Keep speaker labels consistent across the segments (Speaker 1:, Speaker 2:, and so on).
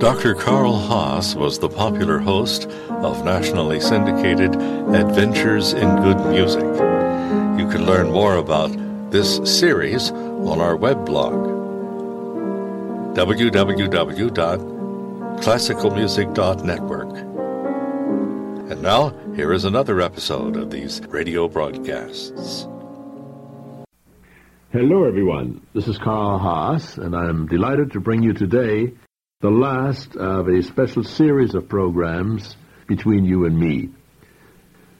Speaker 1: Dr. Carl Haas was the popular host of nationally syndicated Adventures in Good Music. You can learn more about this series on our web blog www.classicalmusic.network. And now, here is another episode of these radio broadcasts.
Speaker 2: Hello, everyone. This is Carl Haas, and I'm delighted to bring you today the last of a special series of programs between you and me.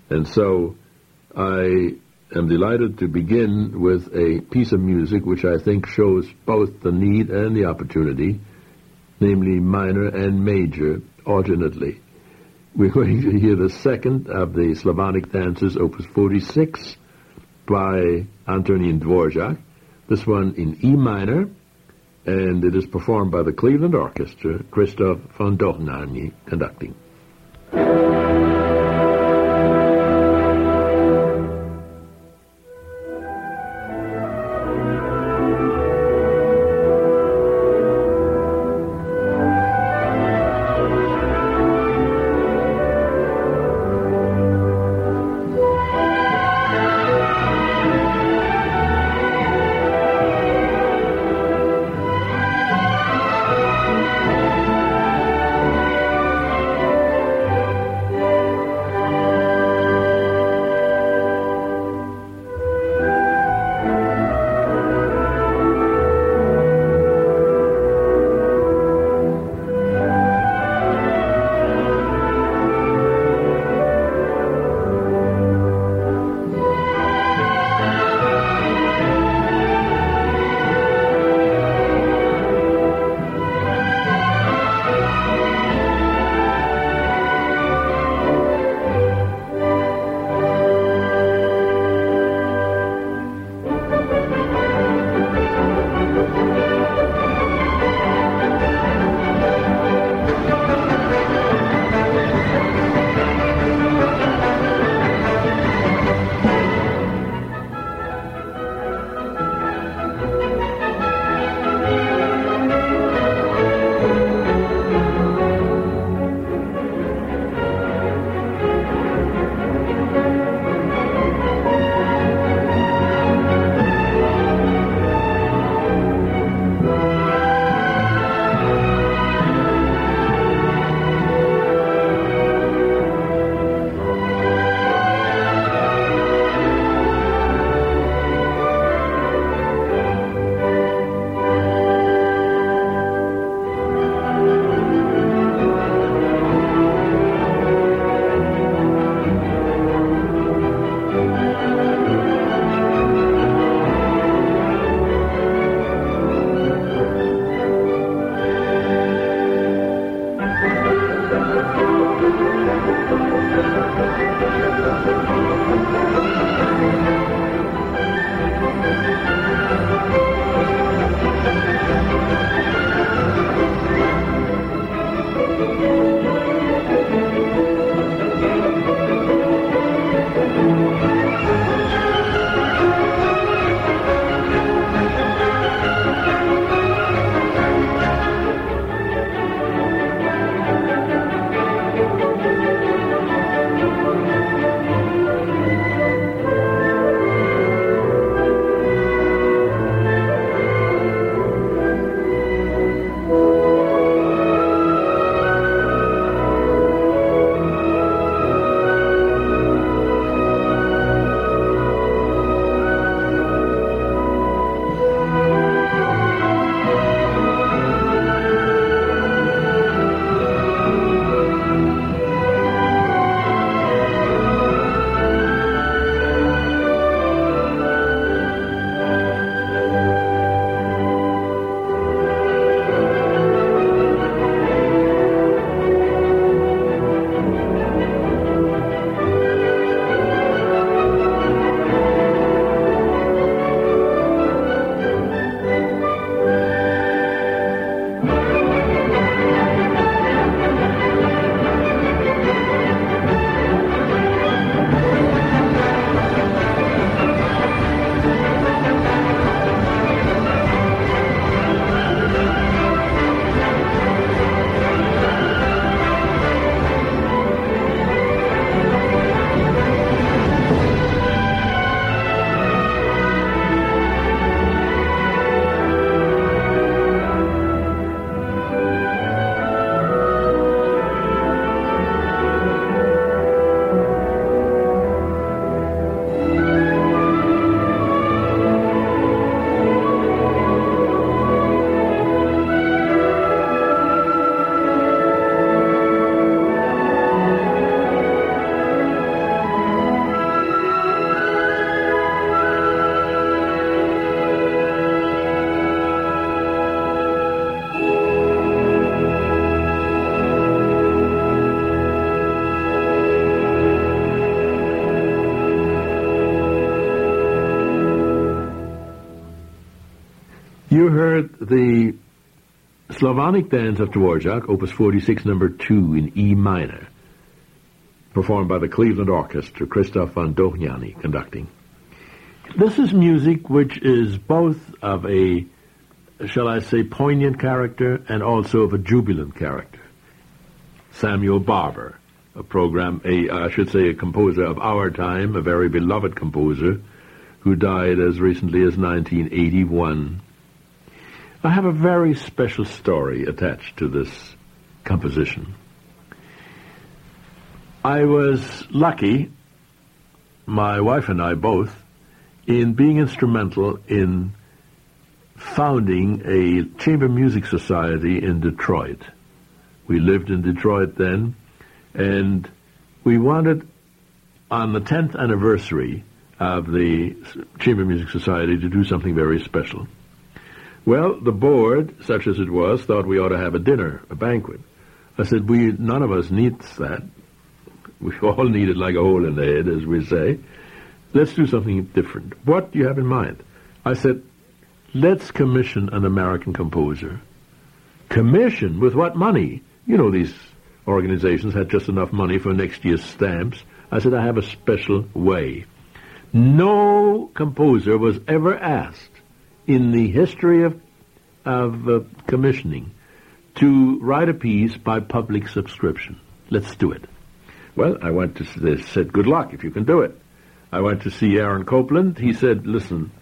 Speaker 2: And so I am delighted to begin with a piece of music which I think shows both the need and the opportunity, namely minor and major alternately. We're going to hear the second of the Slavonic dances, opus 46, by Antonin Dvorak. This one in E minor, and it is performed by the Cleveland Orchestra, Christoph von Dohnanyi conducting. Heard the Slavonic Dance of Dvorak, Opus 46, number 2 in E minor, performed by the Cleveland Orchestra, Christoph von Dohnanyi conducting. This is music which is both of a, shall I say, poignant character and also of a jubilant character. Samuel Barber, a program, a, I should say, a composer of our time, a very beloved composer, who died as recently as 1981. I have a very special story attached to this composition. I was lucky, my wife and I both, in being instrumental in founding a chamber music society in Detroit. We lived in Detroit then, and we wanted, on the 10th anniversary of the Chamber Music Society, to do something very special. Well, the board, such as it was, thought we ought to have a dinner, a banquet. I said, we, none of us needs that. We all need it like a hole in the head, as we say. Let's do something different. What do you have in mind? I said, let's commission an American composer. Commission? With what money? You know, these organizations had just enough money for next year's stamps. I said, I have a special way. No composer was ever asked in the history of, of uh, commissioning to write a piece by public subscription. Let's do it. Well, I went to, they said, good luck if you can do it. I went to see Aaron Copland. He said, listen,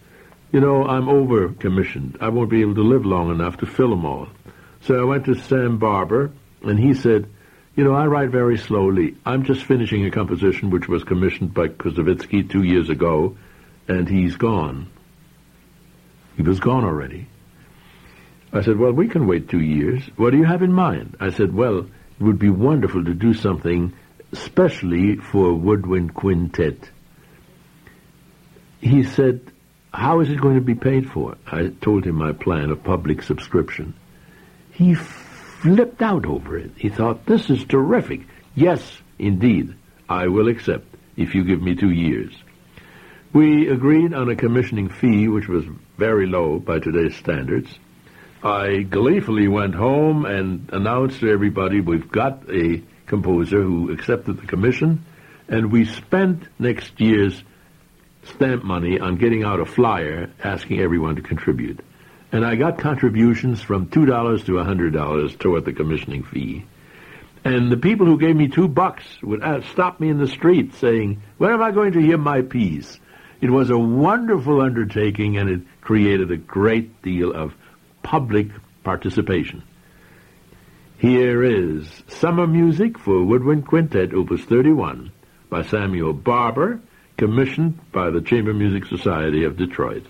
Speaker 2: you know, I'm over commissioned. I won't be able to live long enough to fill them all. So I went to Sam Barber, and he said, you know, I write very slowly. I'm just finishing a composition which was commissioned by Koussevitzky two years ago, and he's gone. He was gone already. I said, well, we can wait two years. What do you have in mind? I said, well, it would be wonderful to do something specially for Woodwind Quintet. He said, how is it going to be paid for? I told him my plan of public subscription. He flipped out over it. He thought, this is terrific. Yes, indeed, I will accept if you give me two years. We agreed on a commissioning fee, which was very low by today's standards. I gleefully went home and announced to everybody we've got a composer who accepted the commission, and we spent next year's stamp money on getting out a flyer asking everyone to contribute. And I got contributions from $2 to $100 toward the commissioning fee. And the people who gave me two bucks would uh, stop me in the street saying, when am I going to hear my piece? It was a wonderful undertaking and it created a great deal of public participation. Here is Summer Music for Woodwind Quintet, Opus 31, by Samuel Barber, commissioned by the Chamber Music Society of Detroit.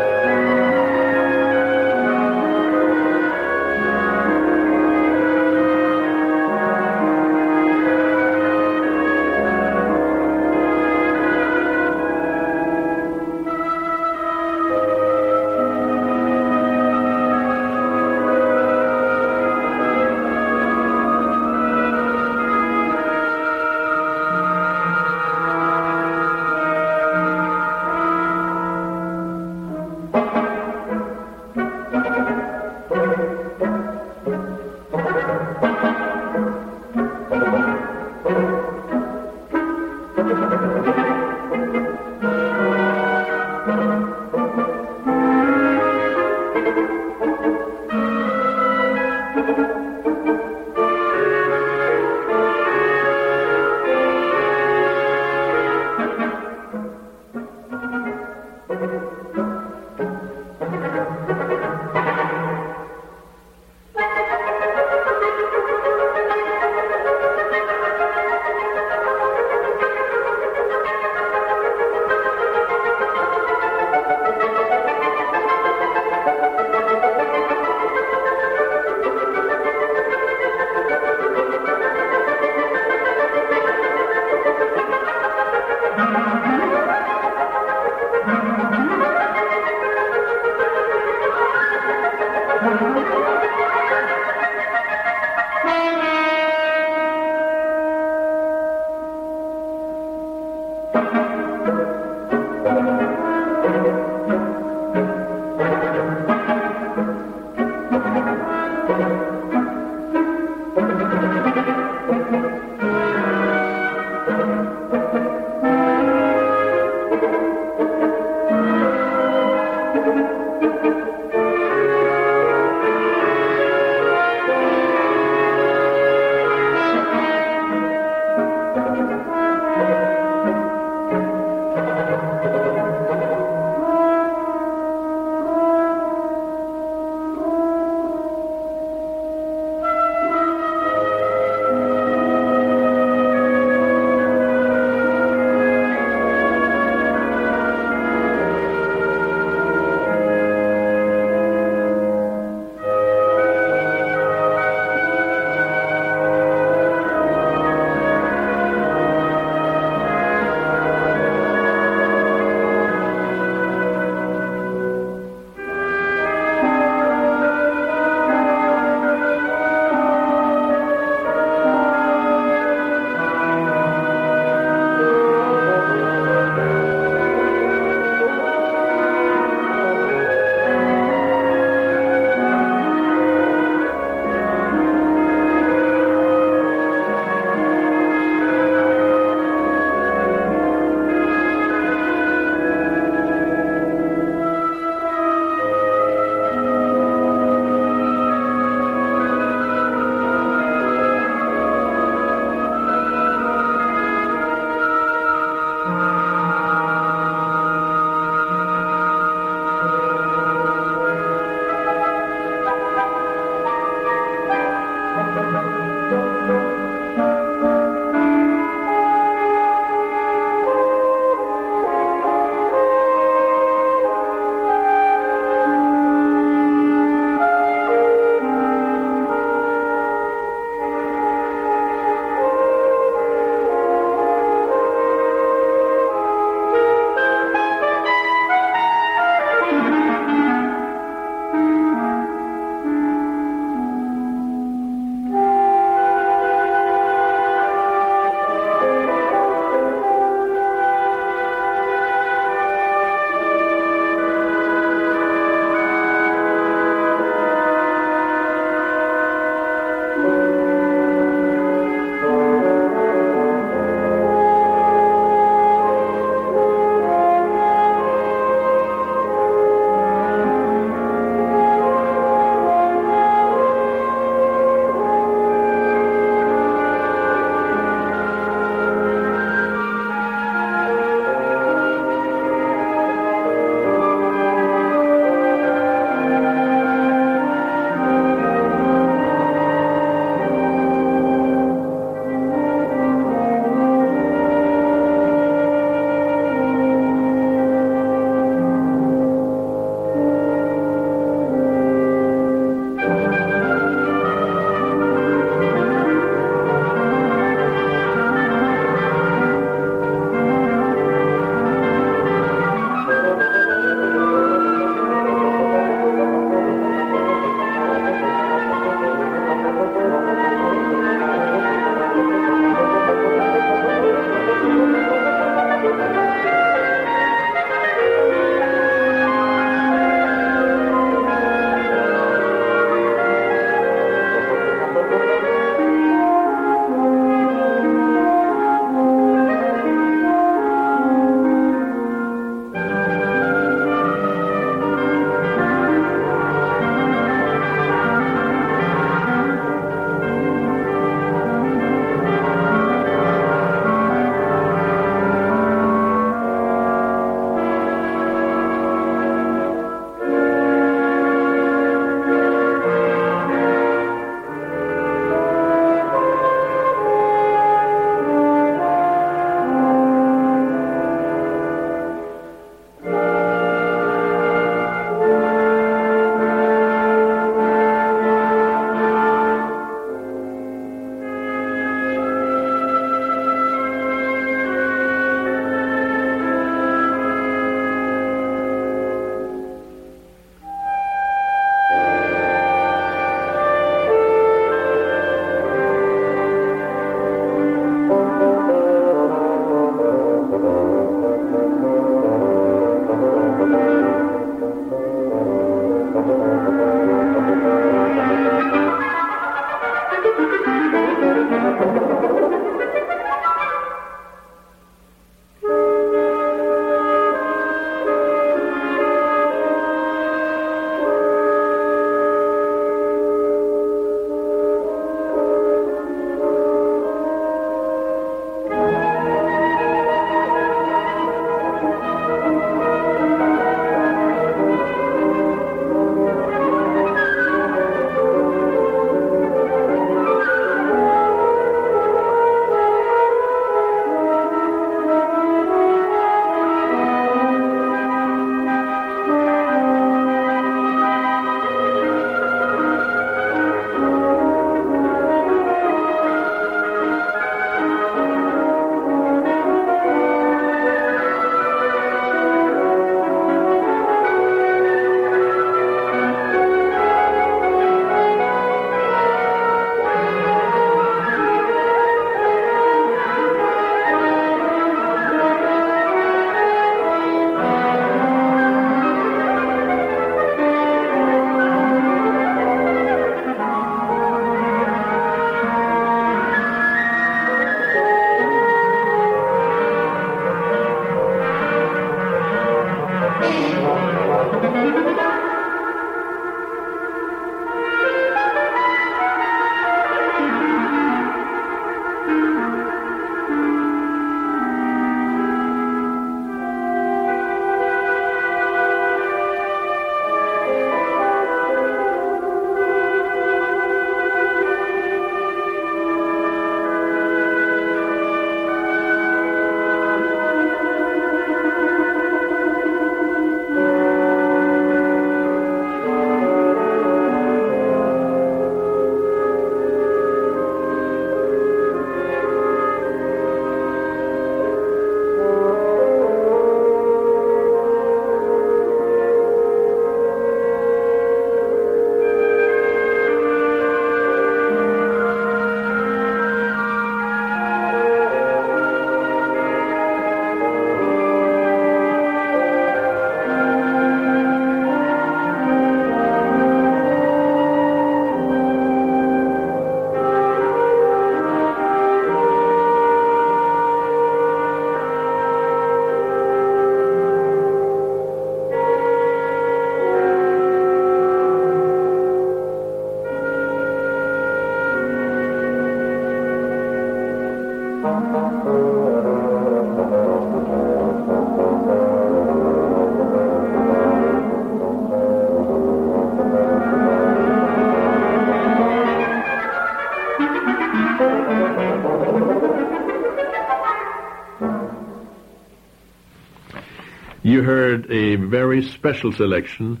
Speaker 2: Very special selection,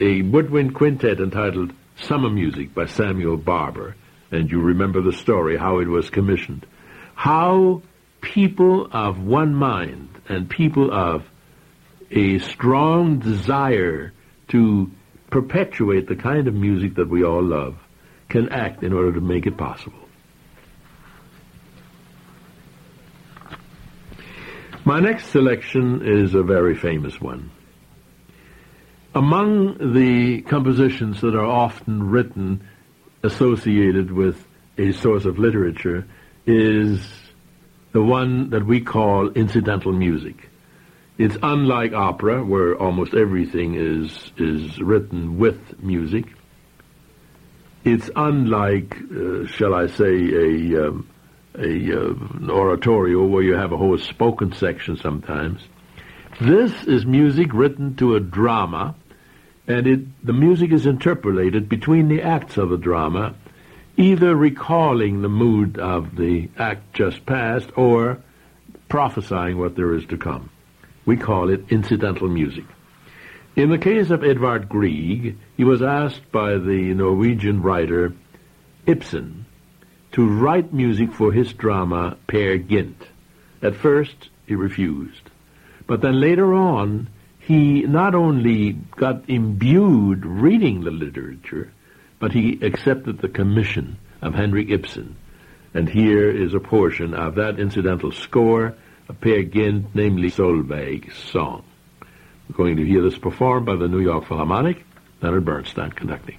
Speaker 2: a woodwind quintet entitled Summer Music by Samuel Barber. And you remember the story, how it was commissioned. How people of one mind and people of a strong desire to perpetuate the kind of music that we all love can act in order to make it possible. My next selection is a very famous one. Among the compositions that are often written associated with a source of literature is the one that we call incidental music. It's unlike opera, where almost everything is is written with music. It's unlike, uh, shall I say, a um, a uh, oratorio where you have a whole spoken section sometimes. This is music written to a drama, and it the music is interpolated between the acts of a drama, either recalling the mood of the act just past or prophesying what there is to come. We call it incidental music. In the case of Edvard Grieg, he was asked by the Norwegian writer Ibsen to write music for his drama Peer Gynt. At first, he refused. But then later on, he not only got imbued reading the literature, but he accepted the commission of Henrik Ibsen. And here is a portion of that incidental score of Peer Gynt, namely Solveig's song. We're going to hear this performed by the New York Philharmonic, Leonard Bernstein conducting.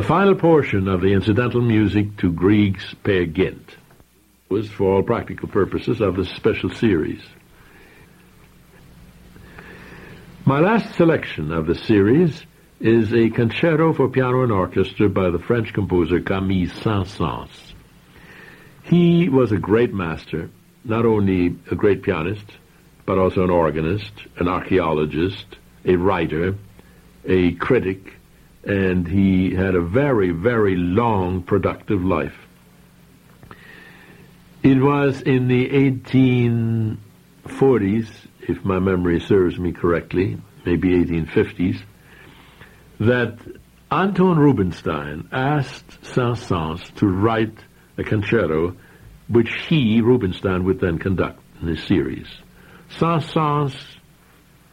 Speaker 2: The final portion of the incidental music to Grieg's Peer Gynt was, for all practical purposes, of this special series. My last selection of the series is a concerto for piano and orchestra by the French composer Camille Saint-Saëns. He was a great master, not only a great pianist, but also an organist, an archaeologist, a writer, a critic, and he had a very, very long, productive life. It was in the 1840s, if my memory serves me correctly, maybe 1850s, that Anton Rubinstein asked Saint-Saëns to write a concerto which he, Rubinstein, would then conduct in his series. Saint-Saëns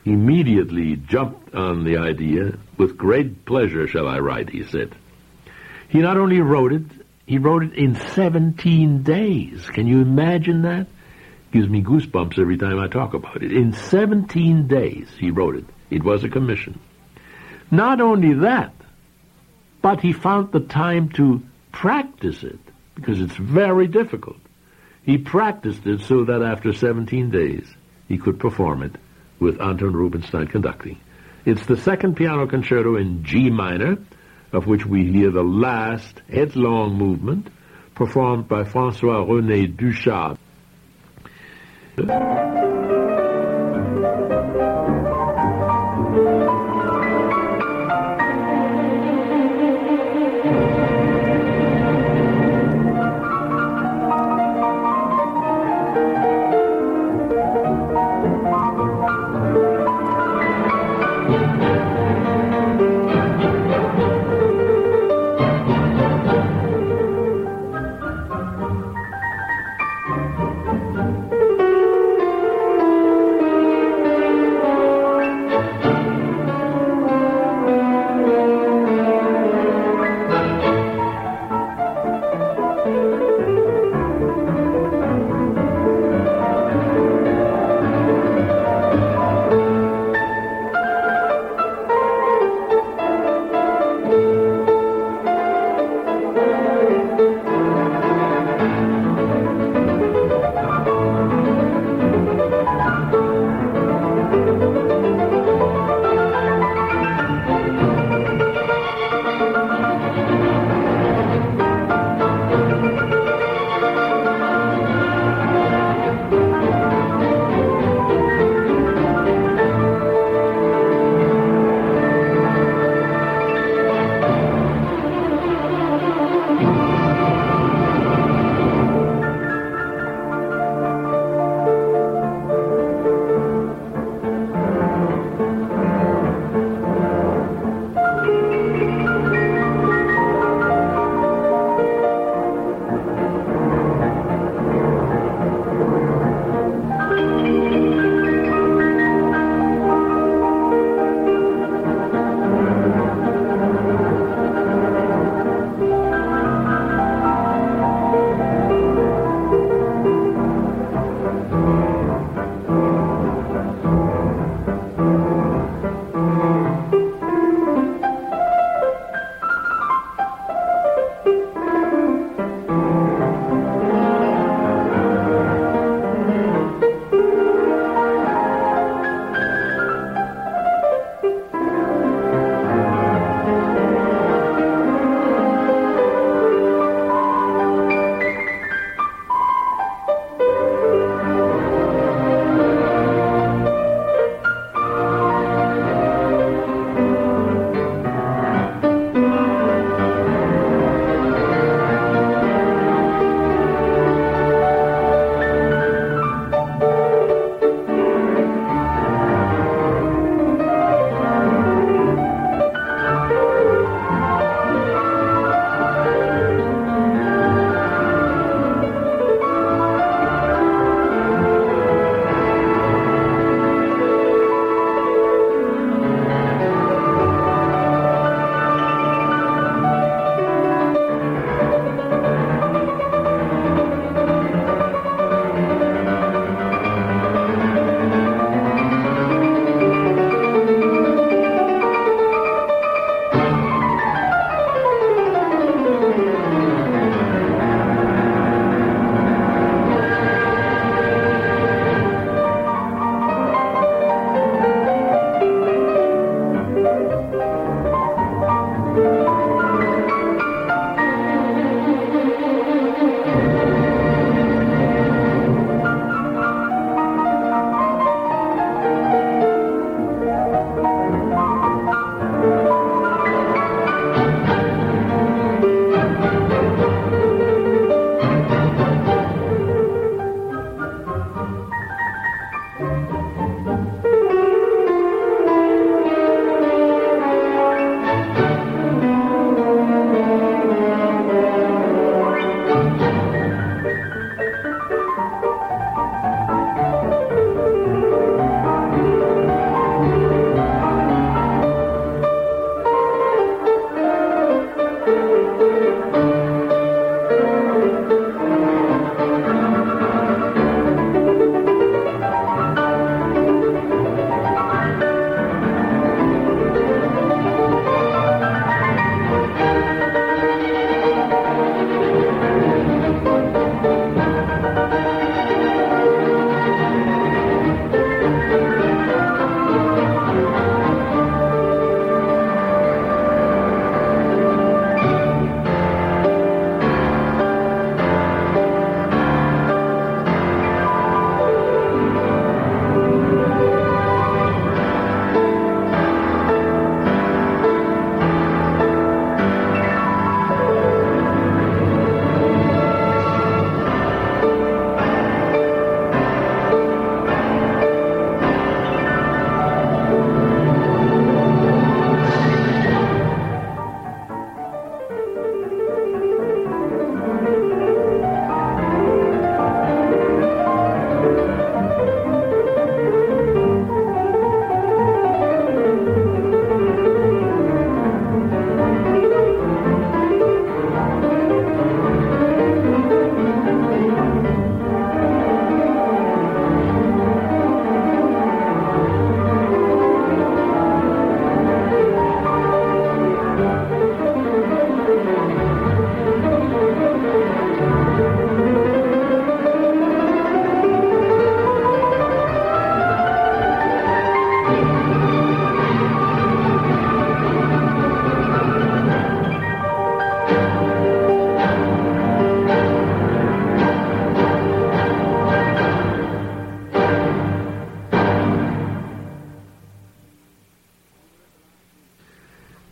Speaker 2: immediately jumped on the idea. With great pleasure shall I write, he said. He not only wrote it, he wrote it in 17 days. Can you imagine that? Gives me goosebumps every time I talk about it. In 17 days he wrote it. It was a commission. Not only that, but he found the time to practice it, because it's very difficult. He practiced it so that after 17 days he could perform it with Anton Rubinstein conducting. It's the second piano concerto in G minor, of which we hear the last headlong movement, performed by François-René Duchâble.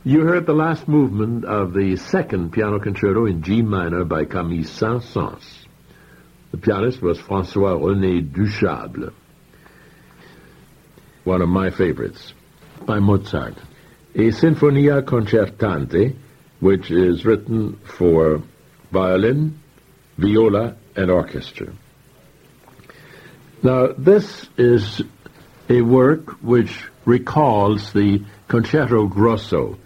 Speaker 2: You heard the last movement of the second piano concerto in G minor by Camille Saint-Saëns. The pianist was François-René Duchâble, one of my favorites, by Mozart. A Sinfonia Concertante, which is written for violin, viola, and orchestra. Now, this is a work which recalls the Concerto Grosso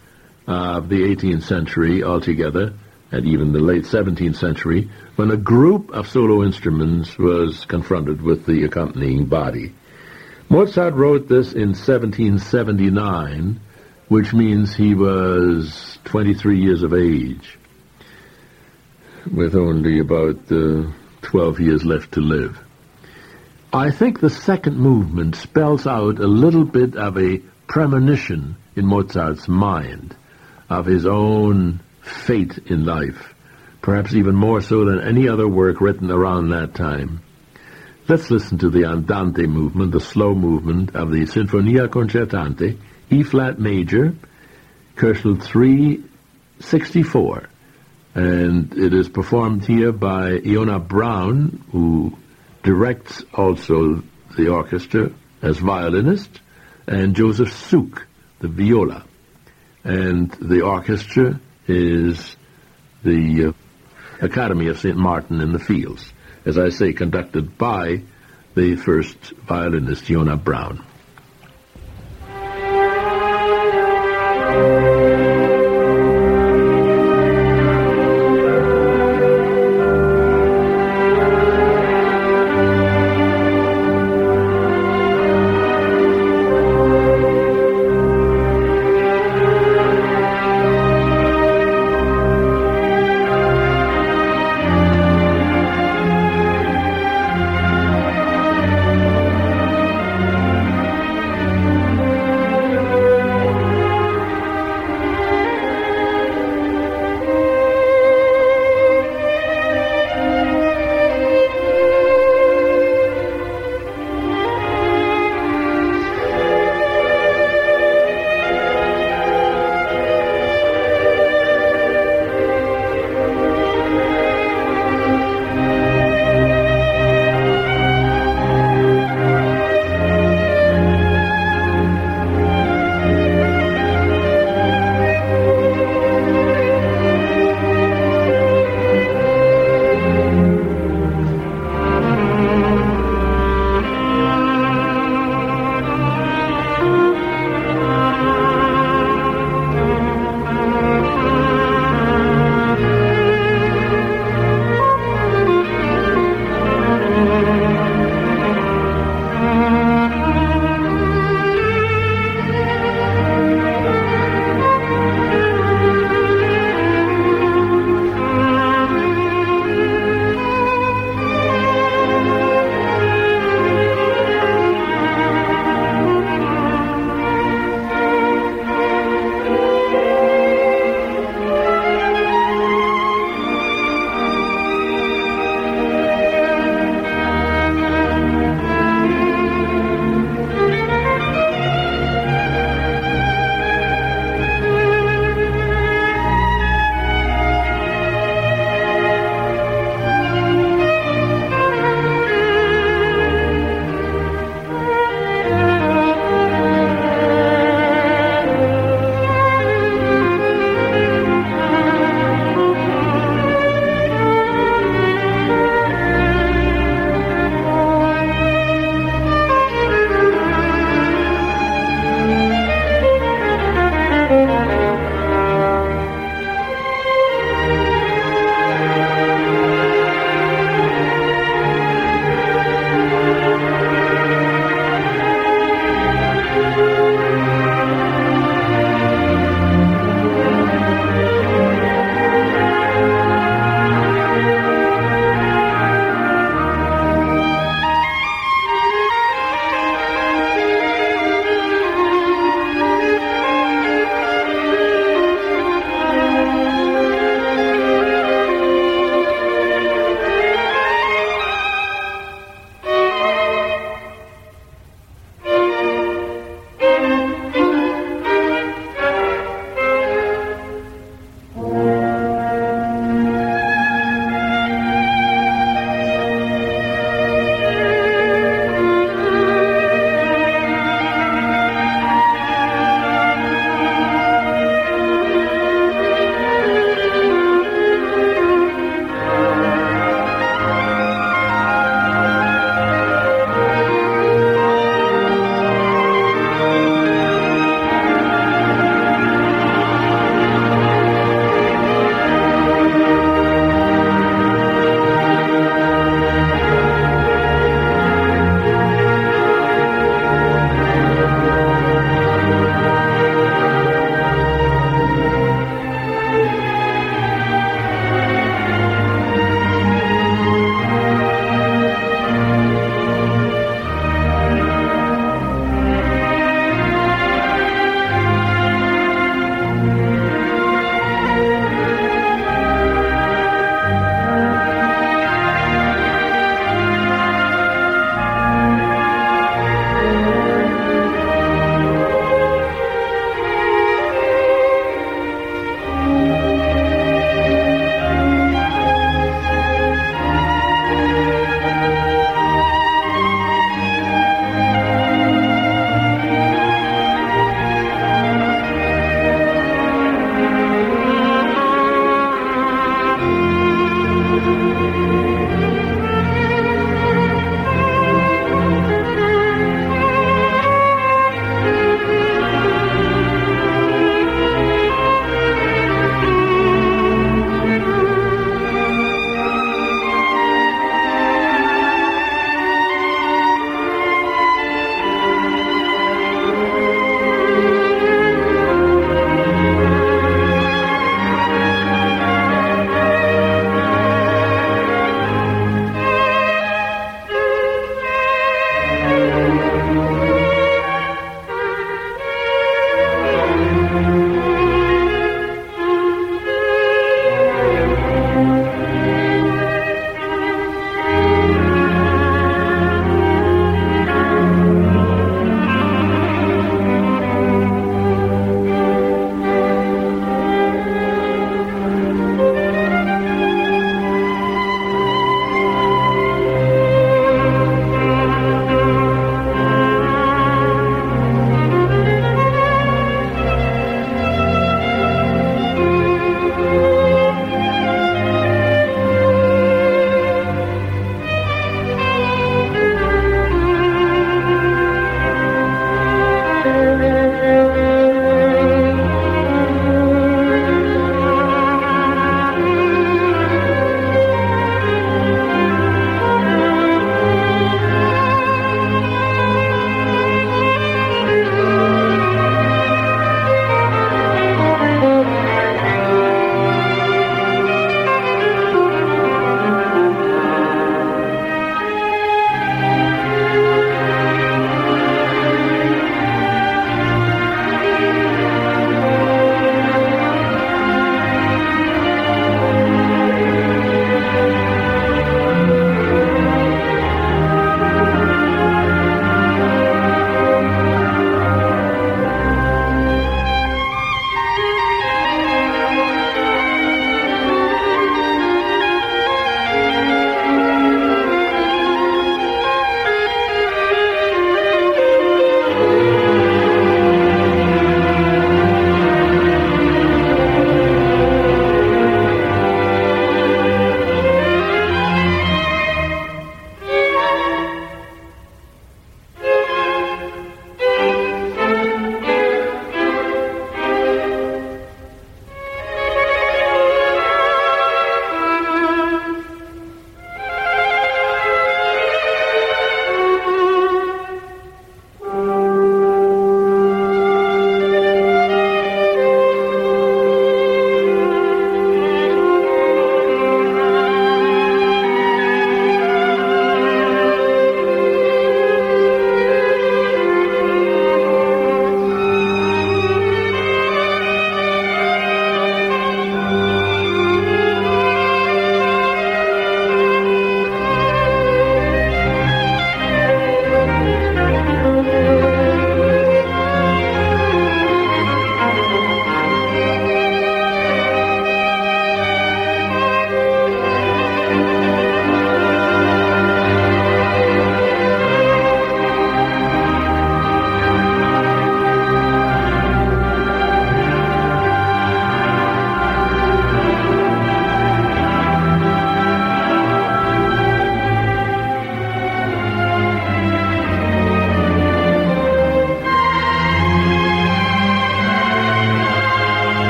Speaker 2: of the 18th century altogether, and even the late 17th century, when a group of solo instruments was confronted with the accompanying body. Mozart wrote this in 1779, which means he was 23 years of age, with only about uh, 12 years left to live. I think the second movement spells out a little bit of a premonition in Mozart's mind of his own fate in life, perhaps even more so than any other work written around that time. Let's listen to the Andante movement, the slow movement of the Sinfonia Concertante, E-flat major, Köchel 364. And it is performed here by Iona Brown, who directs also the orchestra as violinist, and Joseph Suk, the viola. And the orchestra is the uh, Academy of St. Martin in the Fields, as I say, conducted by the first violinist, Iona Brown.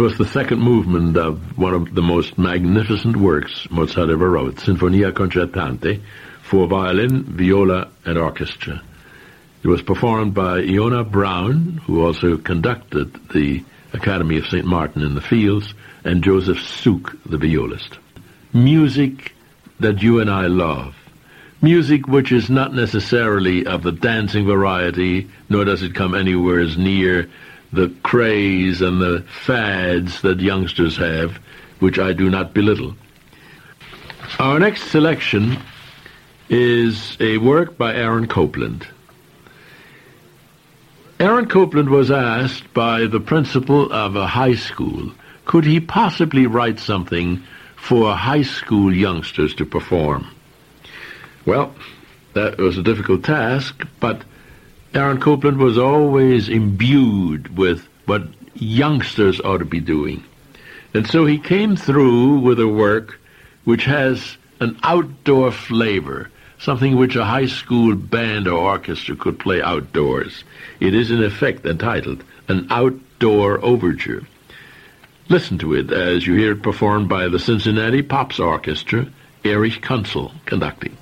Speaker 2: This was the second movement of one of the most magnificent works Mozart ever wrote, Sinfonia Concertante, for violin, viola, and orchestra. It was performed by Iona Brown, who also conducted the Academy of St. Martin in the Fields, and Joseph Suk, the violist. Music that you and I love. Music which is not necessarily of the dancing variety, nor does it come anywhere as near the craze and the fads that youngsters have, which I do not belittle. Our next selection is a work by Aaron Copland. Aaron Copland was asked by the principal of a high school, could he possibly write something for high school youngsters to perform? Well, that was a difficult task, but Aaron Copland was always imbued with what youngsters ought to be doing. And so he came through with a work which has an outdoor flavor, something which a high school band or orchestra could play outdoors. It is in effect entitled An Outdoor Overture. Listen to it as you hear it performed by the Cincinnati Pops Orchestra, Erich Kunzel conducting.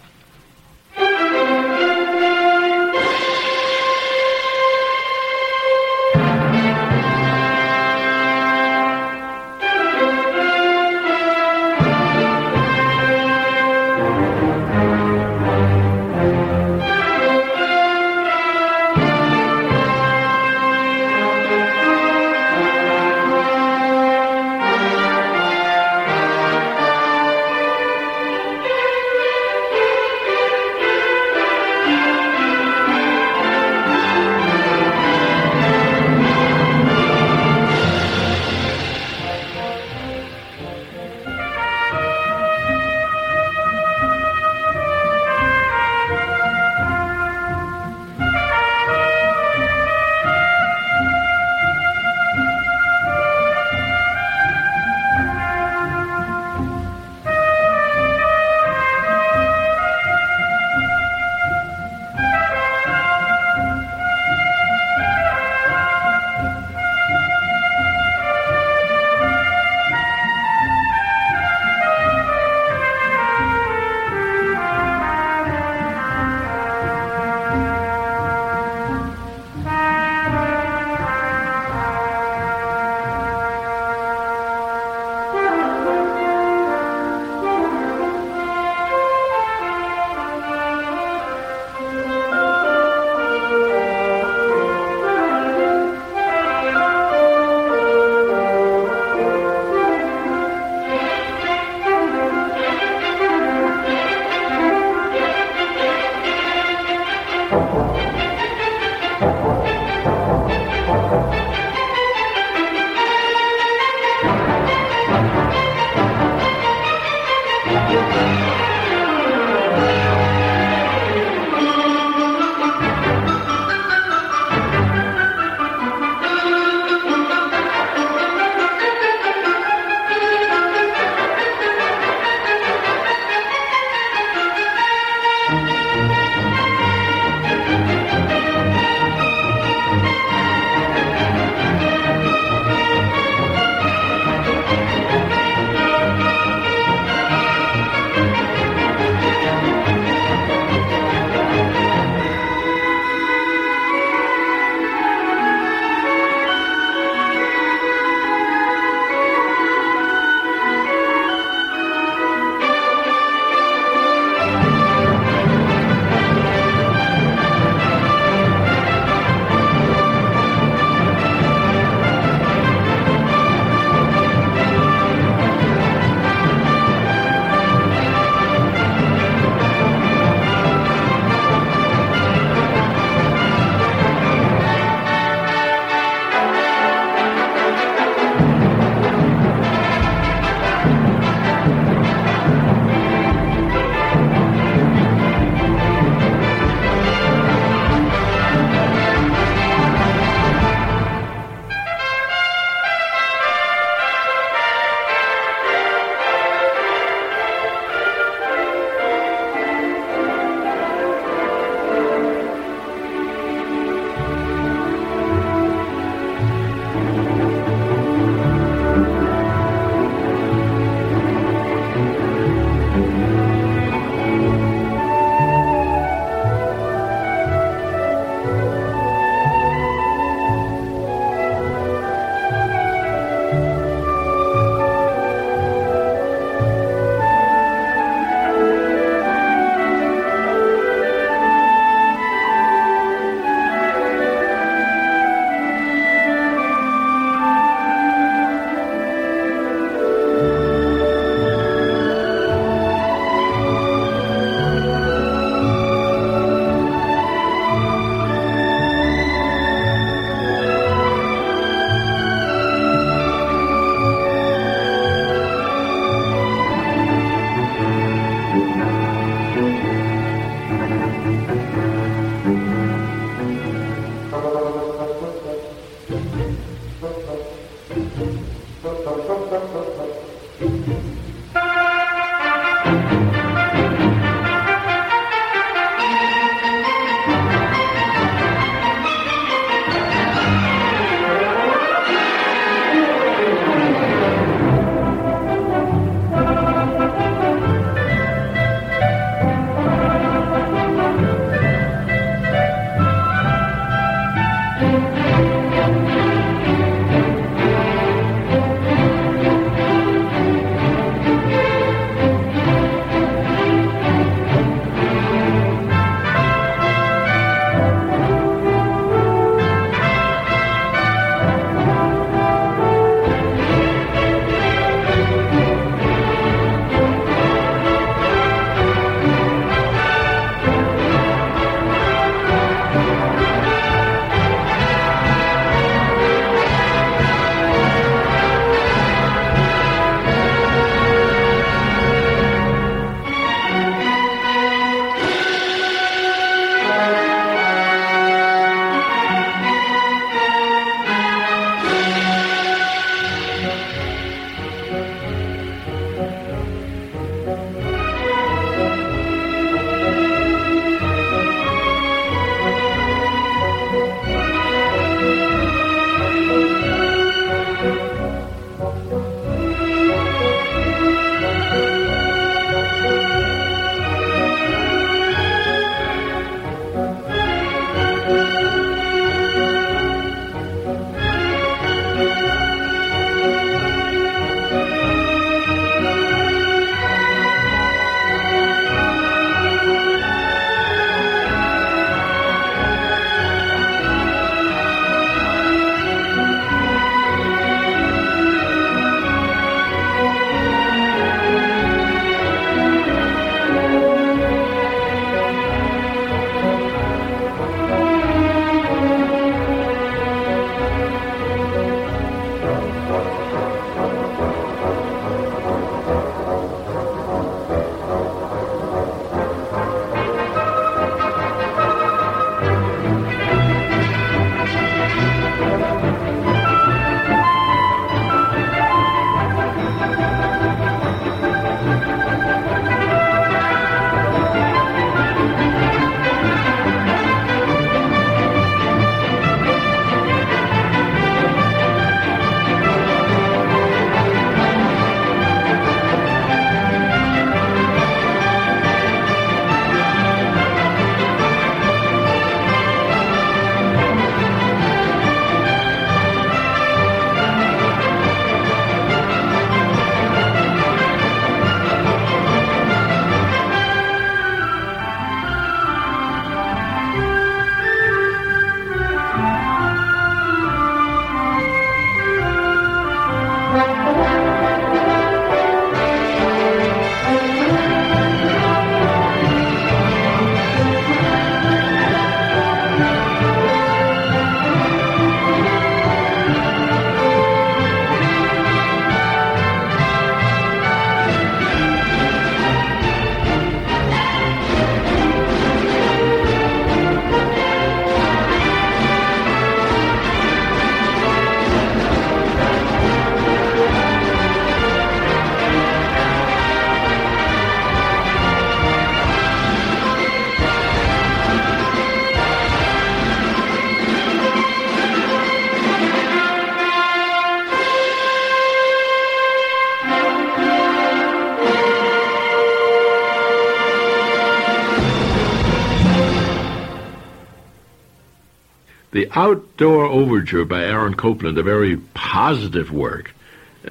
Speaker 2: Outdoor Overture by Aaron Copland, a very positive work,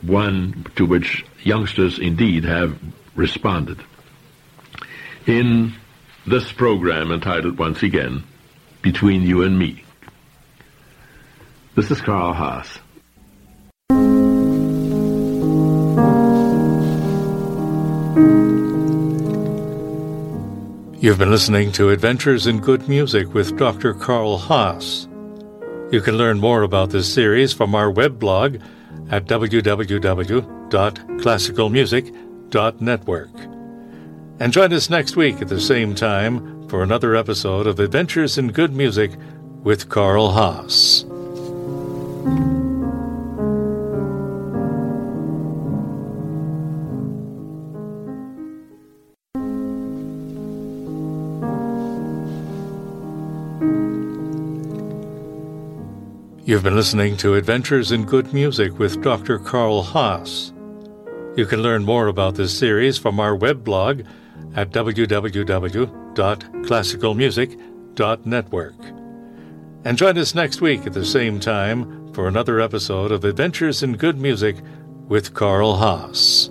Speaker 2: one to which youngsters indeed have responded. In this program entitled once again, Between You and Me. This is Carl Haas.
Speaker 1: You've been listening to Adventures in Good Music with Dr. Carl Haas. You can learn more about this series from our web blog at www.classicalmusic.network. And join us next week at the same time for another episode of Adventures in Good Music with Carl Haas. You've been listening to Adventures in Good Music with Dr. Karl Haas. You can learn more about this series from our web blog at www.classicalmusic.network. And join us next week at the same time for another episode of Adventures in Good Music with Karl Haas.